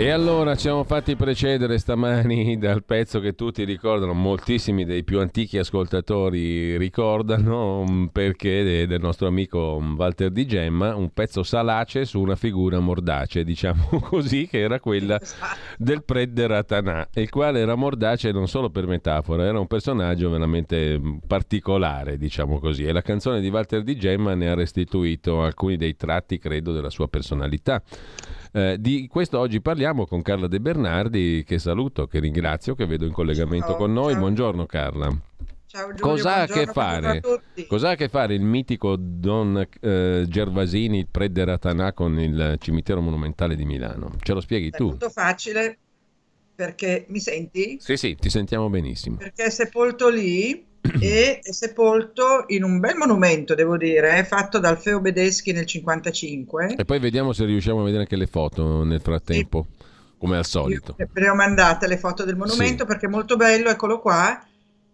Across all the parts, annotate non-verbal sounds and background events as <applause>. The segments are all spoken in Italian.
E allora ci siamo fatti precedere stamani <laughs> dal pezzo che tutti ricordano, moltissimi dei più antichi ascoltatori ricordano, mm, perché del nostro amico Walter Di Gemma, un pezzo salace su una figura mordace, diciamo <laughs> così, che era quella del Predde Ratanà, il quale era mordace non solo per metafora, era un personaggio veramente mm, particolare, diciamo così, e la canzone di Walter Di Gemma ne ha restituito alcuni dei tratti, credo, della sua personalità. Eh, di questo oggi parliamo con Carla De Bernardi, che saluto, che ringrazio, che vedo in collegamento ciao, con noi. Ciao. Buongiorno Carla. Ciao Giulio, Cos'ha a, che fare, cos'ha a che fare il mitico Don eh, Gervasini, prede Ratanà, con il cimitero monumentale di Milano? Ce lo spieghi È tu? È molto facile perché mi senti? Sì, sì, ti sentiamo benissimo. Perché è sepolto lì e è sepolto in un bel monumento, devo dire, fatto dal Feo Bedeschi nel 55. E poi vediamo se riusciamo a vedere anche le foto nel frattempo, sì. come al solito. Io le ho mandate le foto del monumento sì. perché è molto bello, eccolo qua.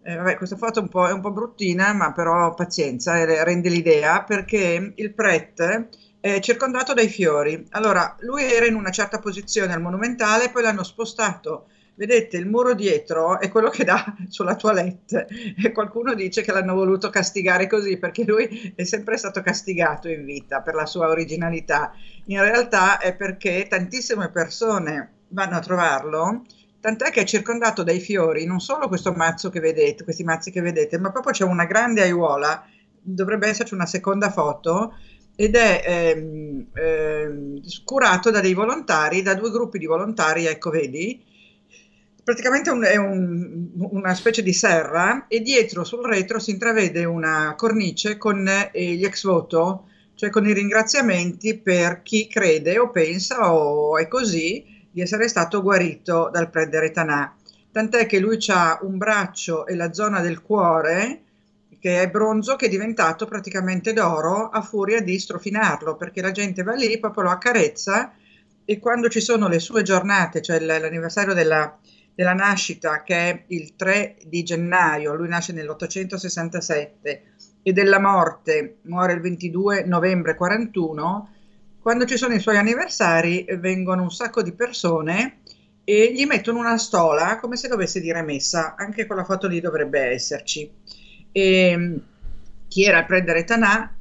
Eh, vabbè, questa foto è un, po', è un po' bruttina, ma però pazienza, eh, rende l'idea, perché il prete è circondato dai fiori. Allora, lui era in una certa posizione al monumentale, poi l'hanno spostato vedete il muro dietro è quello che dà <laughs> sulla toilette e qualcuno dice che l'hanno voluto castigare così perché lui è sempre stato castigato in vita per la sua originalità. In realtà è perché tantissime persone vanno a trovarlo, tant'è che è circondato dai fiori, non solo questo mazzo che vedete, questi mazzi che vedete, ma proprio c'è una grande aiuola, dovrebbe esserci una seconda foto, ed è ehm, ehm, curato da dei volontari, da due gruppi di volontari, ecco vedi, praticamente un, è un, una specie di serra e dietro sul retro si intravede una cornice con eh, gli ex voto, cioè con i ringraziamenti per chi crede o pensa o è così di essere stato guarito dal prete Tanà. Tant'è che lui ha un braccio e la zona del cuore che è bronzo che è diventato praticamente d'oro a furia di strofinarlo perché la gente va lì, proprio lo accarezza e quando ci sono le sue giornate, cioè l'anniversario della, della nascita che è il 3 di gennaio, lui nasce nell'867 e della morte muore il 22 novembre 41, quando ci sono i suoi anniversari vengono un sacco di persone e gli mettono una stola come se dovesse dire messa, anche quella foto lì dovrebbe esserci. E chi era il prendere Tanà,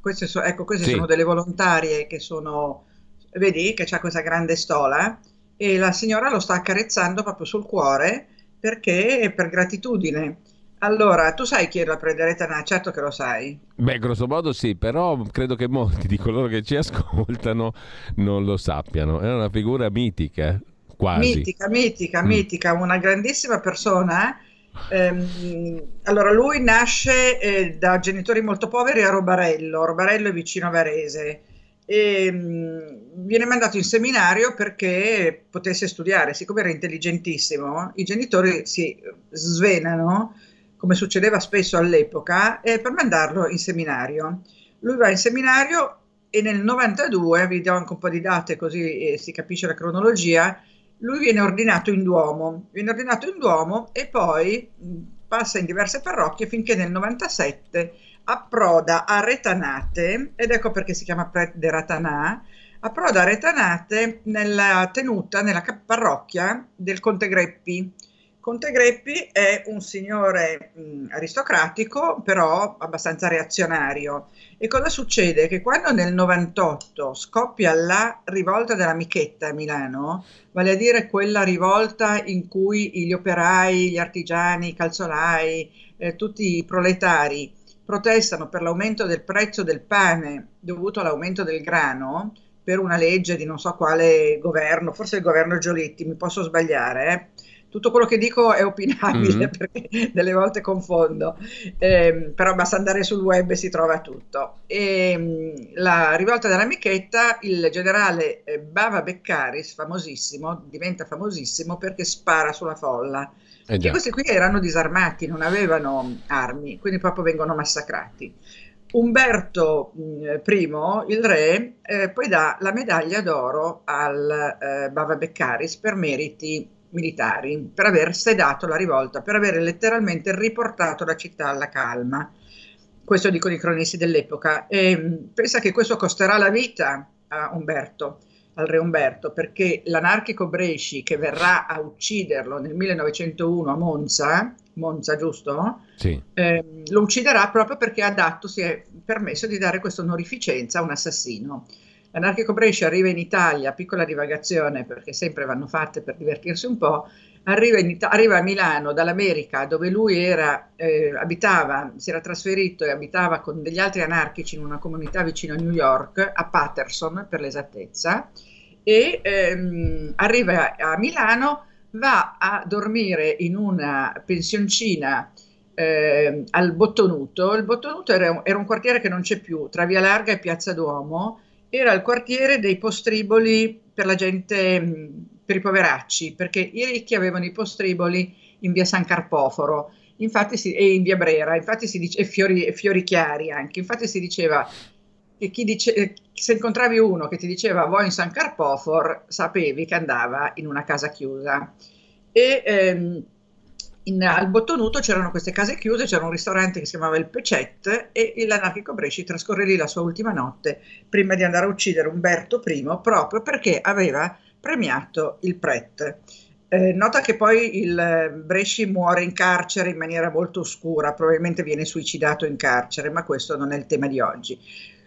queste, so, ecco, queste sì. sono delle volontarie che sono, vedi che c'è questa grande stola, e la signora lo sta accarezzando proprio sul cuore perché è per gratitudine. Allora, tu sai chi è la Prederetana? Certo che lo sai. Beh, grosso modo sì, però credo che molti di coloro che ci ascoltano non lo sappiano. È una figura mitica, quasi. Mitica, mitica, mm. mitica, una grandissima persona. Ehm, allora, lui nasce eh, da genitori molto poveri a Robarello. Robarello è vicino a Varese e mh, viene mandato in seminario perché potesse studiare. Siccome era intelligentissimo, i genitori si svenano, come succedeva spesso all'epoca, eh, per mandarlo in seminario. Lui va in seminario e nel 92, vi do anche un po' di date così eh, si capisce la cronologia, lui viene ordinato in Duomo, viene ordinato in Duomo e poi mh, passa in diverse parrocchie finché nel 97 approda a Retanate, ed ecco perché si chiama Pret de Ratanà, approda a Retanate nella tenuta, nella parrocchia del Conte Greppi. Conte Greppi è un signore mh, aristocratico, però abbastanza reazionario. E cosa succede? Che quando nel 98 scoppia la rivolta della Michetta a Milano, vale a dire quella rivolta in cui gli operai, gli artigiani, i calzolai, eh, tutti i proletari protestano per l'aumento del prezzo del pane dovuto all'aumento del grano per una legge di non so quale governo, forse il governo Giolitti, mi posso sbagliare. Eh? Tutto quello che dico è opinabile mm-hmm. <laughs> perché delle volte confondo, eh, però basta andare sul web e si trova tutto. E, ehm, la rivolta della Michetta, il generale eh, Bava Beccaris, famosissimo, diventa famosissimo perché spara sulla folla eh questi qui erano disarmati, non avevano armi, quindi proprio vengono massacrati. Umberto I, il re, eh, poi dà la medaglia d'oro al eh, Bava Beccaris per meriti militari per aver sedato la rivolta, per aver letteralmente riportato la città alla calma. Questo dicono i cronisti dell'epoca. E mm, pensa che questo costerà la vita a Umberto, al re Umberto, perché l'anarchico Bresci che verrà a ucciderlo nel 1901 a Monza, Monza giusto? Sì. Eh, lo ucciderà proprio perché ha dato, si è permesso di dare questa onorificenza a un assassino. L'anarchico Bresci arriva in Italia, piccola divagazione perché sempre vanno fatte per divertirsi un po', arriva, Ita- arriva a Milano dall'America dove lui era, eh, abitava, si era trasferito e abitava con degli altri anarchici in una comunità vicino a New York, a Patterson per l'esattezza, e ehm, arriva a Milano, va a dormire in una pensioncina eh, al Bottonuto. Il Bottonuto era un, era un, quartiere che non c'è più, tra Via Larga e Piazza Duomo, era il quartiere dei postriboli per la gente, per i poveracci, perché i ricchi avevano i postriboli in via San Carpoforo infatti si, e in via Brera, infatti si dice, e fiori, fiori chiari anche, infatti si diceva che chi dice, se incontravi uno che ti diceva vuoi in San Carpofor, sapevi che andava in una casa chiusa. E ehm, in, al Bottonuto c'erano queste case chiuse, c'era un ristorante che si chiamava il Pecet e l'anarchico Bresci trascorre lì la sua ultima notte prima di andare a uccidere Umberto I proprio perché aveva premiato il Pret. Eh, nota che poi il Bresci muore in carcere in maniera molto oscura, probabilmente viene suicidato in carcere, ma questo non è il tema di oggi.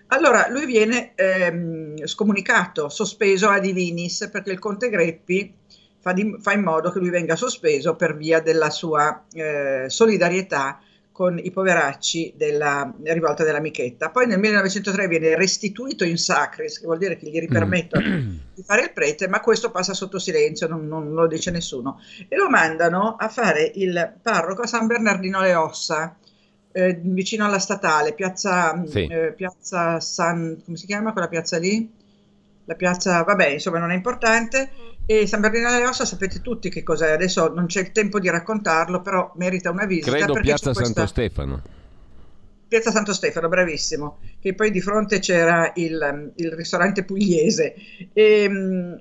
Allora, lui viene ehm, scomunicato, sospeso a divinis, perché il conte Greppi fa, di, fa, in modo che lui venga sospeso per via della sua eh, solidarietà con i poveracci della rivolta della Michetta. Poi nel 1903 viene restituito in sacris, che vuol dire che gli ripermettono mm. <clears throat> di fare il prete, ma questo passa sotto silenzio, non, non, lo dice nessuno. E lo mandano a fare il parroco a San Bernardino le Ossa, eh, vicino alla statale, piazza, sì. eh, piazza San, come si chiama quella piazza lì? La piazza, vabbè, insomma, non è importante. E San Bernardino delle Ossa sapete tutti che cos'è, adesso non c'è il tempo di raccontarlo, però merita una visita. Credo piazza questa... Santo Stefano. Piazza Santo Stefano, bravissimo, che poi di fronte c'era il, il ristorante pugliese. E, mm,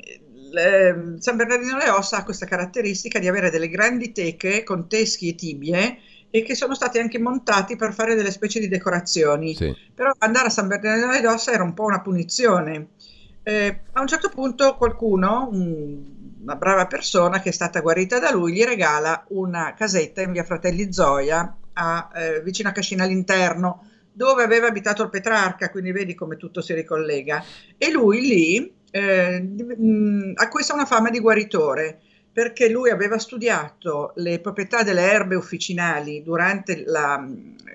le, San Bernardino delle Ossa ha questa caratteristica di avere delle grandi teche con teschi e tibie e che sono stati anche montati per fare delle specie di decorazioni. Sì. Però andare a San Bernardino di Dossa era un po' una punizione. Eh, a un certo punto qualcuno, un, una brava persona che è stata guarita da lui, gli regala una casetta in via Fratelli Zoia, a, eh, vicino a Cascina all'interno, dove aveva abitato il Petrarca, quindi vedi come tutto si ricollega. E lui lì eh, mh, acquista una fama di guaritore perché lui aveva studiato le proprietà delle erbe officinali durante la,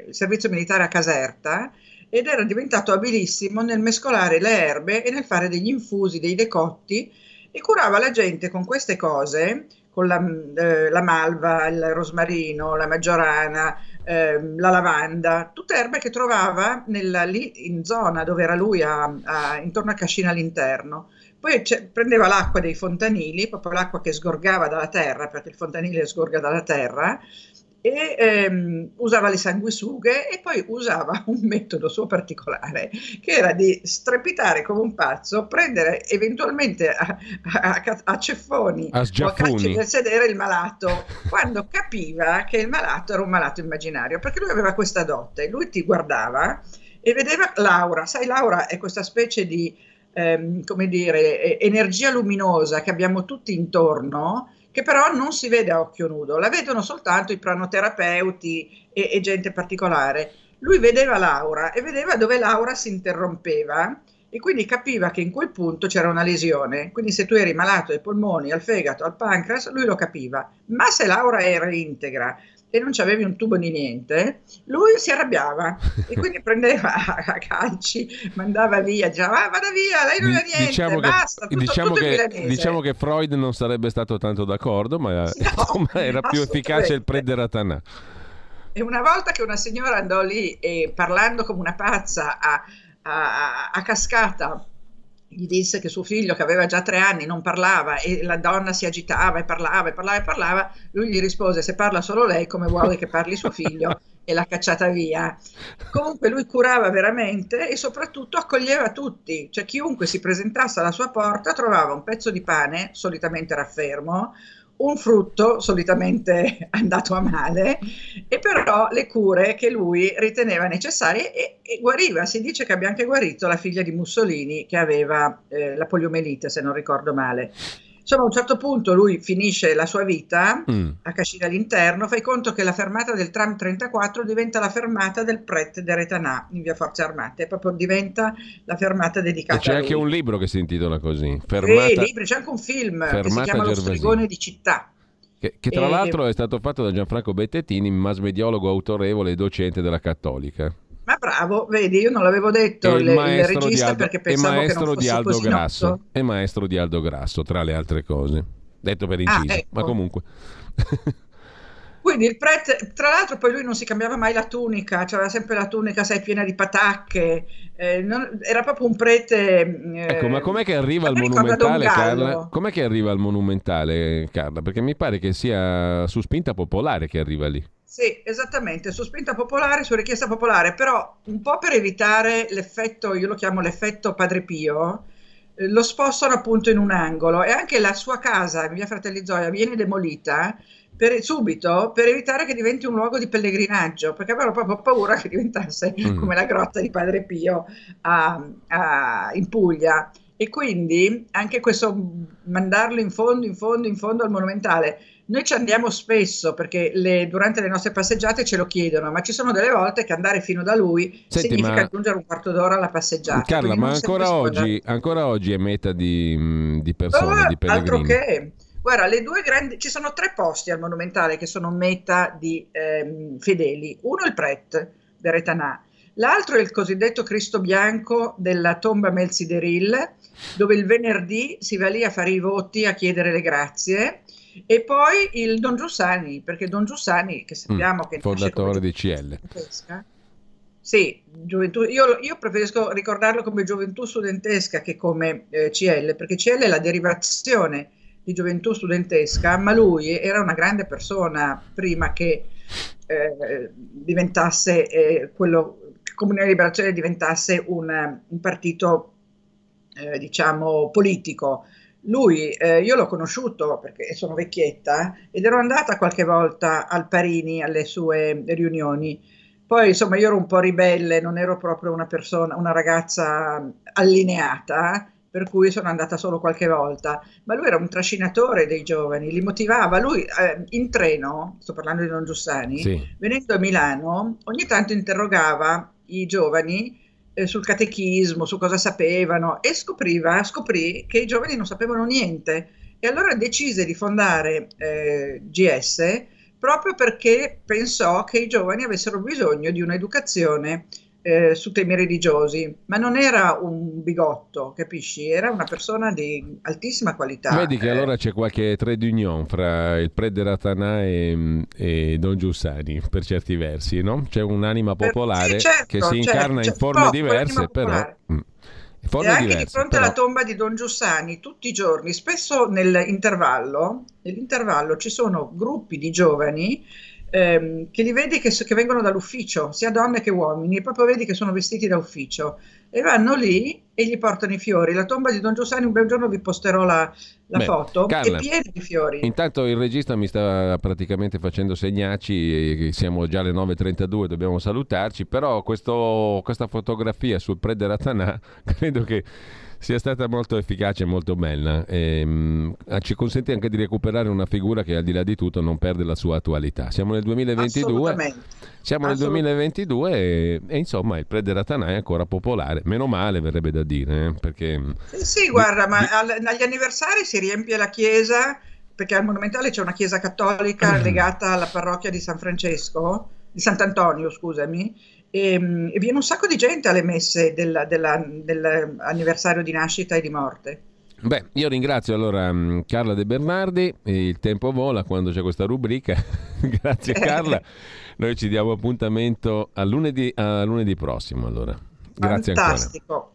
il servizio militare a Caserta ed era diventato abilissimo nel mescolare le erbe e nel fare degli infusi, dei decotti e curava la gente con queste cose, con la, eh, la malva, il rosmarino, la maggiorana, eh, la lavanda, tutte erbe che trovava nella, lì in zona dove era lui, a, a, intorno a Cascina all'interno. Poi prendeva l'acqua dei fontanili, proprio l'acqua che sgorgava dalla terra, perché il fontanile sgorga dalla terra, e ehm, usava le sanguisughe e poi usava un metodo suo particolare che era di strepitare come un pazzo, prendere eventualmente a, a, a ceffoni a o a calci del sedere il malato quando capiva che il malato era un malato immaginario perché lui aveva questa dote, lui ti guardava e vedeva Laura, sai Laura è questa specie di ehm, come dire, energia luminosa che abbiamo tutti intorno, che però non si vede a occhio nudo, la vedono soltanto i pranoterapeuti e, e gente particolare. Lui vedeva Laura e vedeva dove Laura si interrompeva e quindi capiva che in quel punto c'era una lesione. Quindi se tu eri malato ai polmoni, al fegato, al pancreas, lui lo capiva. Ma se Laura era integra, e non c'avevi un tubo di niente, lui si arrabbiava e quindi <laughs> prendeva a calci, mandava via, diceva ah, vada via, lei non ha niente, diciamo basta, che, tutto, diciamo, tutto che, diciamo che Freud non sarebbe stato tanto d'accordo, ma <laughs> no, <laughs> era più efficace il prendere a Tanà. E una volta che una signora andò lì e parlando come una pazza a, a, a cascata gli disse che suo figlio, che aveva già tre anni, non parlava e la donna si agitava e parlava e parlava e parlava, lui gli rispose: Se parla solo lei, come vuole che parli suo figlio? <laughs> e l'ha cacciata via. Comunque lui curava veramente e soprattutto accoglieva tutti, cioè chiunque si presentasse alla sua porta trovava un pezzo di pane, solitamente raffermo, un frutto solitamente <laughs> andato a male, però le cure che lui riteneva necessarie e, e guariva. Si dice che abbia anche guarito la figlia di Mussolini che aveva eh, la poliomelite, se non ricordo male. Insomma, a un certo punto lui finisce la sua vita mm. a Cascina all'interno, fai conto che la fermata del tram 34 diventa la fermata del Pret de Retanà in via Forze Armate, proprio diventa la fermata dedicata e c'è anche un libro che si intitola così, fermata, sì, libri, c'è anche un film che si chiama Gervasi. Lo stregone di città. Che, che tra e... l'altro è stato fatto da Gianfranco Bettettini, mass mediologo autorevole e docente della Cattolica. Ma bravo, vedi, io non l'avevo detto il, il, il regista Aldo, perché pensavo che non fosse di Aldo così Grasso, noto. È maestro di Aldo Grasso, tra le altre cose. Detto per inciso, ah, ecco. ma comunque. <laughs> Quindi il prete, tra l'altro poi lui non si cambiava mai la tunica, aveva sempre la tunica, sai, piena di patacche, eh, non, era proprio un prete... Eh, ecco, ma com'è che arriva al monumentale, Carla? Com'è che arriva al monumentale, Carla? Perché mi pare che sia su spinta popolare che arriva lì. Sì, esattamente, su spinta popolare, su richiesta popolare, però un po' per evitare l'effetto, io lo chiamo l'effetto Padre Pio, eh, lo spostano appunto in un angolo e anche la sua casa, via Fratelli Zoia, viene demolita per, subito per evitare che diventi un luogo di pellegrinaggio, perché avevano proprio paura che diventasse mm. come la grotta di Padre Pio a, a, in Puglia. E quindi anche questo mandarlo in fondo, in fondo, in fondo al monumentale noi ci andiamo spesso perché le, durante le nostre passeggiate ce lo chiedono, ma ci sono delle volte che andare fino da lui Senti, significa ma... aggiungere un quarto d'ora alla passeggiata. Carla, ma ancora oggi, ancora oggi, è meta di, di persone, oh, di pellegrini. Altro che... Guarda, le due grandi, ci sono tre posti al Monumentale che sono meta di ehm, fedeli. Uno è il Pret del Retanà, l'altro è il cosiddetto Cristo Bianco della tomba Melzideril, dove il venerdì si va lì a fare i voti, a chiedere le grazie e poi il Don Giussani, perché Don Giussani, che sappiamo mm, che... Fondatore di CL. Pesca, sì, gioventù, io, io, preferisco ricordarlo come gioventù studentesca che come eh, CL, perché CL è la derivazione di gioventù studentesca, ma lui era una grande persona prima che eh, diventasse eh, quello, Comunità di Liberazione diventasse un, un partito, eh, diciamo, politico lui, eh, io l'ho conosciuto perché sono vecchietta ed ero andata qualche volta al Parini alle sue riunioni. Poi, insomma, io ero un po' ribelle, non ero proprio una persona, una ragazza allineata, per cui sono andata solo qualche volta. Ma lui era un trascinatore dei giovani, li motivava. Lui eh, in treno, sto parlando di Don Giussani, sì. venendo a Milano, ogni tanto interrogava i giovani eh, sul catechismo, su cosa sapevano e scopriva, scoprì che i giovani non sapevano niente e allora decise di fondare eh, GS proprio perché pensò che i giovani avessero bisogno di un'educazione eh, su temi religiosi, ma non era un bigotto, capisci? Era una persona di altissima qualità. Vedi che eh. allora c'è qualche trade union fra il Prede Ratanà e, e, Don Giussani, per certi versi, no? C'è un'anima popolare sì, certo, che si certo, incarna certo, in forme diverse, però... Mm, forme e anche diverse, di fronte però... alla tomba di Don Giussani, tutti i giorni, spesso nell'intervallo, nell'intervallo ci sono gruppi di giovani ehm, che li vedi che, che, vengono dall'ufficio, sia donne che uomini, e proprio vedi che sono vestiti da ufficio e vanno lì e gli portano i fiori. La tomba di Don Giussani, un bel giorno vi posterò la, la Beh, foto, Carla, è piena di fiori. Intanto il regista mi sta praticamente facendo segnacci, siamo già alle 9.32, dobbiamo salutarci, però questo, questa fotografia sul Prede Ratanà <laughs> credo che sia stata molto efficace e molto bella. E, ehm, mh, ci consente anche di recuperare una figura che al di là di tutto non perde la sua attualità. Siamo nel 2022. Siamo nel 2022 e, e, insomma il Prede Ratanà è ancora popolare. Meno male verrebbe da dire. Eh, perché, sì, sì, guarda, ma al, agli anniversari si riempie la chiesa perché al Monumentale c'è una chiesa cattolica legata alla parrocchia di San Francesco, di Sant'Antonio, scusami, e, ehm, e, viene un sacco di gente alle messe del, della, dell'anniversario di nascita e di morte. Beh, io ringrazio allora mm, Carla De Bernardi, il tempo vola quando c'è questa rubrica, <laughs> grazie Carla, <laughs> noi ci diamo appuntamento a lunedì, a lunedì prossimo allora. Grazie Fantastico. ancora.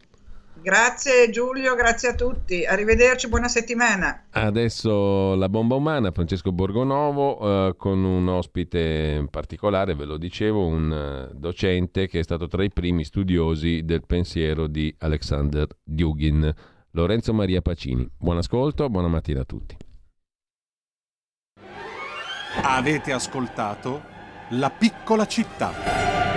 Grazie Giulio, grazie a tutti. Arrivederci, buona settimana. Adesso la bomba umana, Francesco Borgonovo, eh, con un ospite particolare, ve lo dicevo, un uh, docente che è stato tra i primi studiosi del pensiero di Alexander Dugin, Lorenzo Maria Pacini. Buon ascolto, buona mattina a tutti. Avete ascoltato La piccola città.